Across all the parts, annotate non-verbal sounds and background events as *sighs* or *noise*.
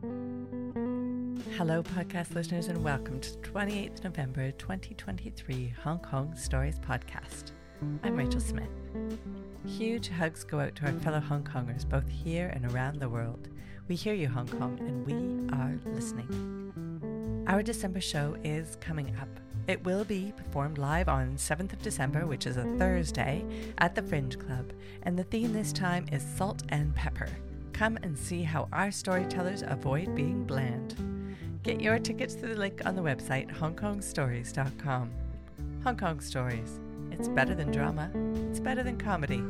Hello, podcast listeners, and welcome to the 28th November 2023 Hong Kong Stories Podcast. I'm Rachel Smith. Huge hugs go out to our fellow Hong Kongers both here and around the world. We hear you, Hong Kong, and we are listening. Our December show is coming up. It will be performed live on 7th of December, which is a Thursday, at the Fringe Club, and the theme this time is salt and pepper. Come and see how our storytellers avoid being bland. Get your tickets through the link on the website hongkongstories.com. Hong Kong Stories. It's better than drama. It's better than comedy.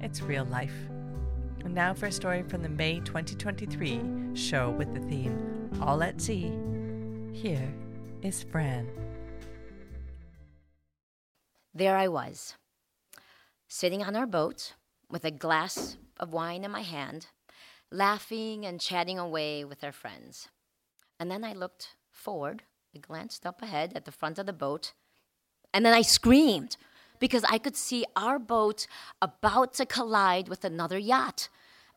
It's real life. And now for a story from the May 2023 show with the theme All at Sea. Here is Fran. There I was, sitting on our boat with a glass of wine in my hand, laughing and chatting away with our friends. And then I looked forward, I glanced up ahead at the front of the boat, and then I screamed because I could see our boat about to collide with another yacht.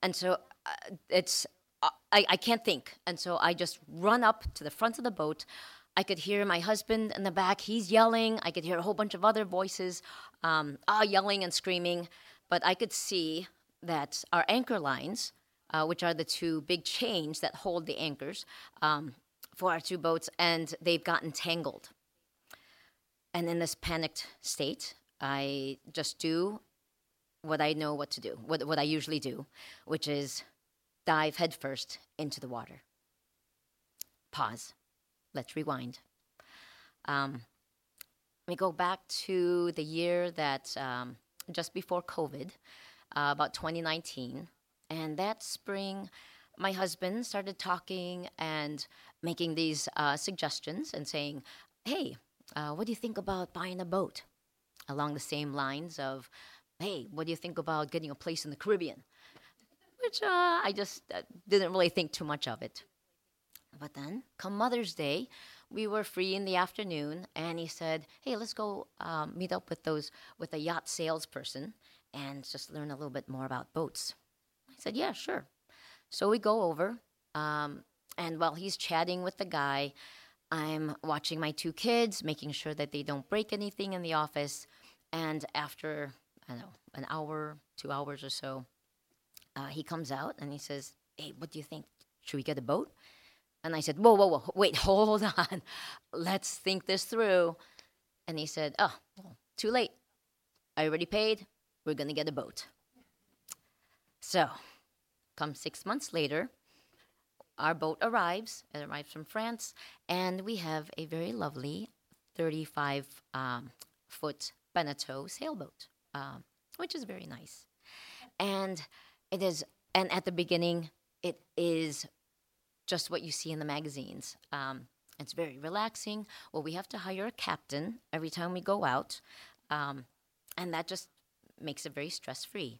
And so uh, it's, uh, I, I can't think. And so I just run up to the front of the boat. I could hear my husband in the back. He's yelling. I could hear a whole bunch of other voices, um, ah, yelling and screaming. But I could see that our anchor lines, uh, which are the two big chains that hold the anchors um, for our two boats, and they've gotten tangled. And in this panicked state, I just do what I know what to do, what, what I usually do, which is dive headfirst into the water. Pause. Let's rewind. Um, we go back to the year that um, just before COVID, uh, about 2019. And that spring, my husband started talking and making these uh, suggestions and saying, Hey, uh, what do you think about buying a boat? Along the same lines of, Hey, what do you think about getting a place in the Caribbean? Which uh, I just uh, didn't really think too much of it. But then, come Mother's Day, we were free in the afternoon, and he said, "Hey, let's go um, meet up with those with a yacht salesperson and just learn a little bit more about boats." Said, "Yeah, sure." So we go over, um, and while he's chatting with the guy, I'm watching my two kids, making sure that they don't break anything in the office. And after I don't know an hour, two hours or so, uh, he comes out and he says, "Hey, what do you think? Should we get a boat?" And I said, Whoa, whoa, whoa, wait, *laughs* hold on. Let's think this through. And he said, Oh, too late. I already paid. We're going to get a boat. So, come six months later, our boat arrives. It arrives from France, and we have a very lovely 35 um, foot Beneteau sailboat, um, which is very nice. And it is, and at the beginning, it is just what you see in the magazines. Um, it's very relaxing. Well, we have to hire a captain every time we go out, um, and that just makes it very stress free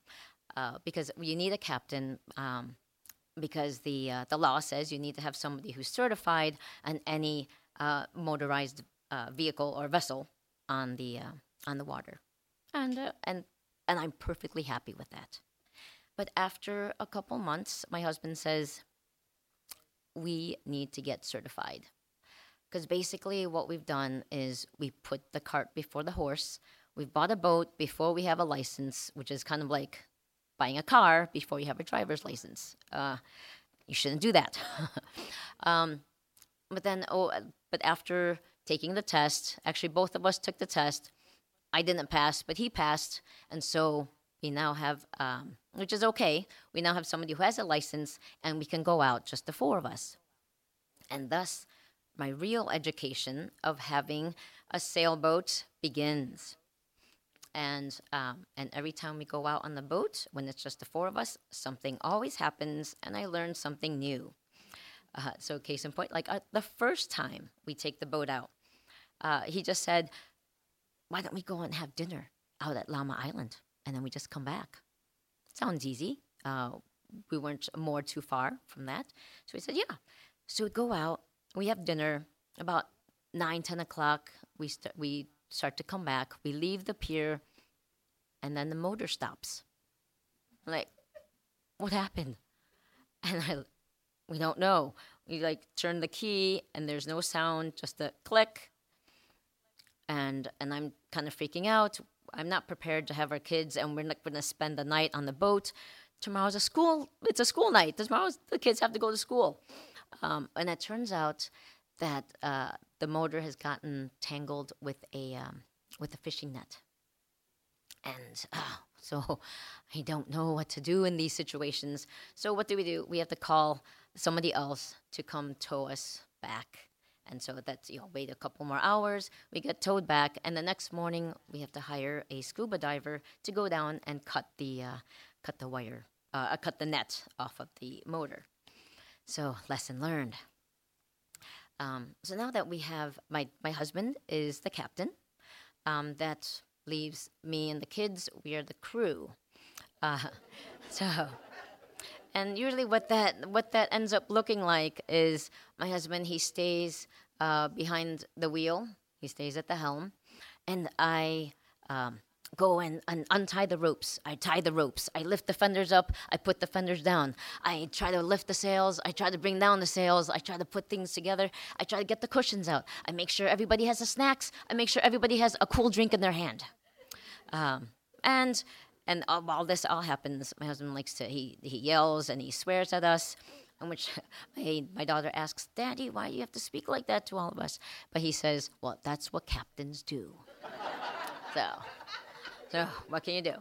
uh, because you need a captain. Um, because the uh, the law says you need to have somebody who's certified on any uh, motorized uh, vehicle or vessel on the uh, on the water, and uh, and and I'm perfectly happy with that. But after a couple months, my husband says, we need to get certified. Because basically, what we've done is we put the cart before the horse. We've bought a boat before we have a license, which is kind of like buying a car before you have a driver's license. Uh, you shouldn't do that. *laughs* um, but then, oh, but after taking the test, actually, both of us took the test. I didn't pass, but he passed, and so we now have, um, which is okay, we now have somebody who has a license and we can go out, just the four of us. And thus, my real education of having a sailboat begins. And, um, and every time we go out on the boat, when it's just the four of us, something always happens and I learn something new. Uh, so, case in point, like uh, the first time we take the boat out, uh, he just said, Why don't we go and have dinner out at Lamma Island? and then we just come back. Sounds easy. Uh, we weren't more too far from that. So we said, yeah. So we go out, we have dinner about 9, 10 o'clock. We, st- we start to come back. We leave the pier, and then the motor stops. I'm like, what happened? *laughs* And I, we don't know. we like turn the key and there's no sound, just a click. And and I'm kind of freaking out. I'm not prepared to have our kids, and we're not going to spend the night on the boat. Tomorrow's a school. It's a school night. Tomorrow the kids have to go to school. Um, and it turns out that uh, the motor has gotten tangled with a um, with a fishing net, and uh, so I don't know what to do in these situations. So what do we do? We have to call somebody else to come tow us back. And so that's, you know, wait a couple more hours, we get towed back, and the next morning we have to hire a scuba diver to go down and cut the, uh, cut the wire, uh, cut the net off of the motor. So, lesson learned. Um, so now that we have my, my husband is the captain, um, that leaves me and the kids. We are the crew. Uh, *laughs* so, and usually what that what that ends up looking like is my husband. He stays uh, behind the wheel. He stays at the helm, and I. Um, go and, and untie the ropes. I tie the ropes. I lift the fenders up. I put the fenders down. I try to lift the sails. I try to bring down the sails. I try to put things together. I try to get the cushions out. I make sure everybody has the snacks. I make sure everybody has a cool drink in their hand. Um, and and while this all happens, my husband likes to he he yells and he swears at us. In which *laughs* my, my daughter asks, Daddy, why do you have to speak like that to all of us? But he says, Well, that's what captains do. *laughs* so, so what can you do?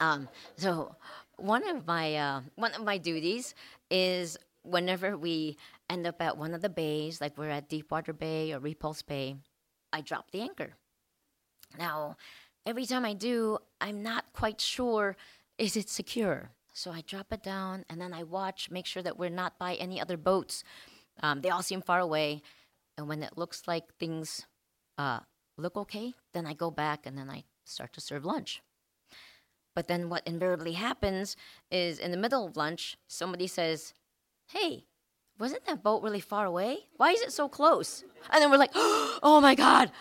Um, so one of my uh, one of my duties is whenever we end up at one of the bays, like we're at Deepwater Bay or Repulse Bay, I drop the anchor. Now, every time I do, I'm not quite sure is it secure. So I drop it down and then I watch, make sure that we're not by any other boats. Um, they all seem far away. And when it looks like things uh, look okay, then I go back and then I start to serve lunch. But then what invariably happens is in the middle of lunch, somebody says, Hey, wasn't that boat really far away? Why is it so close? And then we're like, *gasps* Oh my God,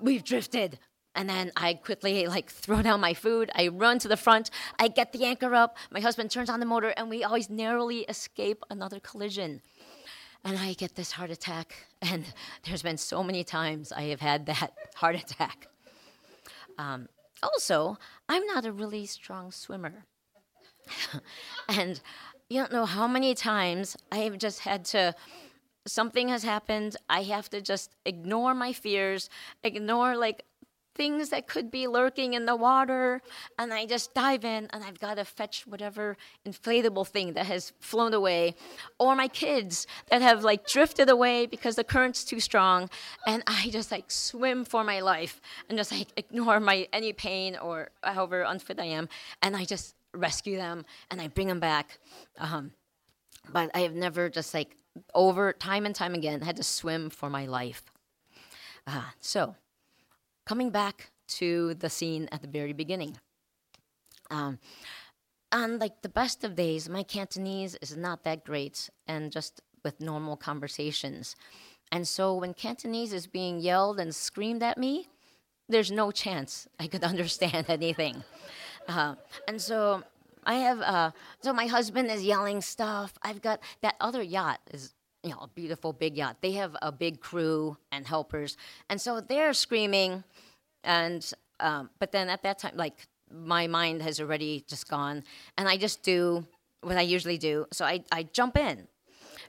we've drifted. And then I quickly like throw down my food. I run to the front. I get the anchor up. My husband turns on the motor, and we always narrowly escape another collision. And I get this heart attack. And *laughs* there's been so many times I have had that *laughs* heart attack. Um, also, I'm not a really strong swimmer. *laughs* and you don't know how many times I have just had to something has happened. I have to just ignore my fears, ignore like things that could be lurking in the water. And I just dive in and I've got to fetch whatever inflatable thing that has flown away, or my kids that have like drifted away because the current's too strong. And I just like swim for my life and just like ignore my any pain or however unfit I am. And I just rescue them and I bring them back. Um, but I have never just like over time and time again had to swim for my life. Uh, so coming back to the scene at the very beginning. Um, on like the best of days, my Cantonese is not that great, and just with normal conversations. And so when Cantonese is being yelled and screamed at me, there's no chance I could *laughs* understand anything. Uh, and so I have, uh, so my husband is yelling stuff. I've got that other yacht is you know, a beautiful big yacht. They have a big crew and helpers, and so they're screaming, and um, but then at that time, like my mind has already just gone, and I just do what I usually do. So I I jump in,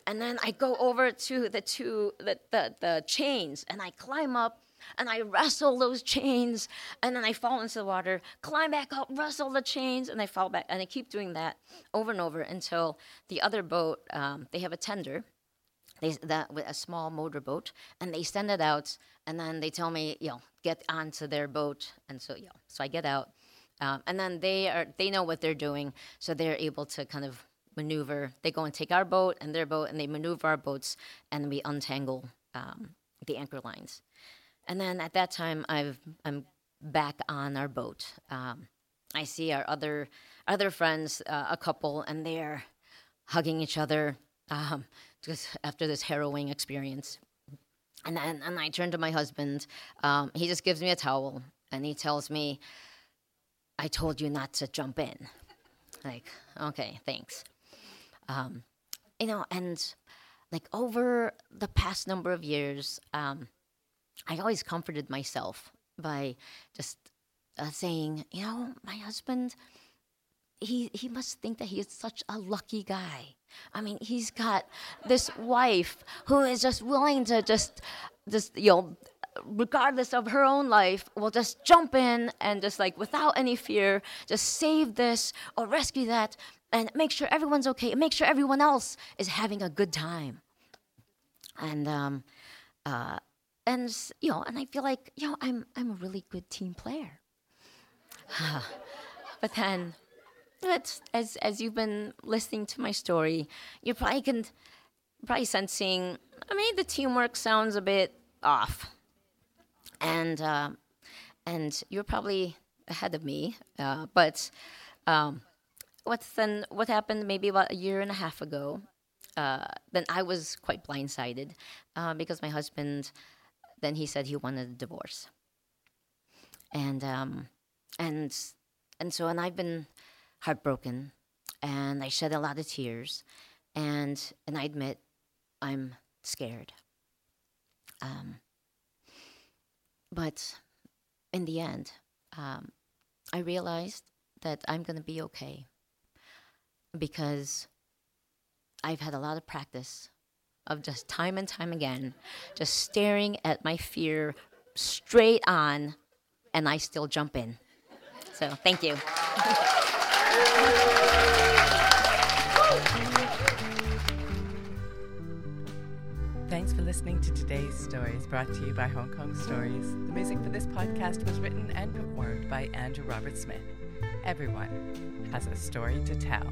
and then I go over to the two the the, the chains, and I climb up. And I wrestle those chains, and then I fall into the water, climb back up, wrestle the chains, and I fall back. And I keep doing that over and over until the other boat, um, they have a tender, they that with a small motorboat, and they send it out, and then they tell me, you know, get onto their boat, and so you know, so I get out, um, and then they are they know what they're doing, so they're able to kind of maneuver. They go and take our boat and their boat, and they maneuver our boats, and we untangle um, the anchor lines, and then at that time, I've I'm back on our boat. Um, I see our other other friends, uh, a couple, and they're hugging each other. Um, just after this harrowing experience. And then and I turn to my husband. Um, he just gives me a towel and he tells me, I told you not to jump in. Like, okay, thanks. Um, you know, and like over the past number of years, um, I always comforted myself by just uh, saying, you know, my husband, he he must think that he is such a lucky guy. I mean, he's got this wife who is just willing to just just you know regardless of her own life, will just jump in and just like without any fear, just save this or rescue that and make sure everyone's okay and make sure everyone else is having a good time. And um, uh, and you know, and I feel like you know I'm I'm a really good team player. *sighs* but then, but as as you've been listening to my story, you probably can probably sensing. I mean, the teamwork sounds a bit off and uh, and you're probably ahead of me. Uh, but um, what's then what happened maybe about a year and a half ago? Uh, then I was quite blindsided uh, because my husband then he said he wanted a divorce, and um, and and so and I've been heartbroken, and I shed a lot of tears, and and I admit I'm scared. Um, but in the end, um, I realized that I'm going to be okay because I've had a lot of practice of just time and time again, just staring at my fear straight on, and I still jump in. So, thank you. *laughs* Thanks for listening to today's stories brought to you by Hong Kong Stories. The music for this podcast was written and performed by Andrew Robert Smith. Everyone has a story to tell.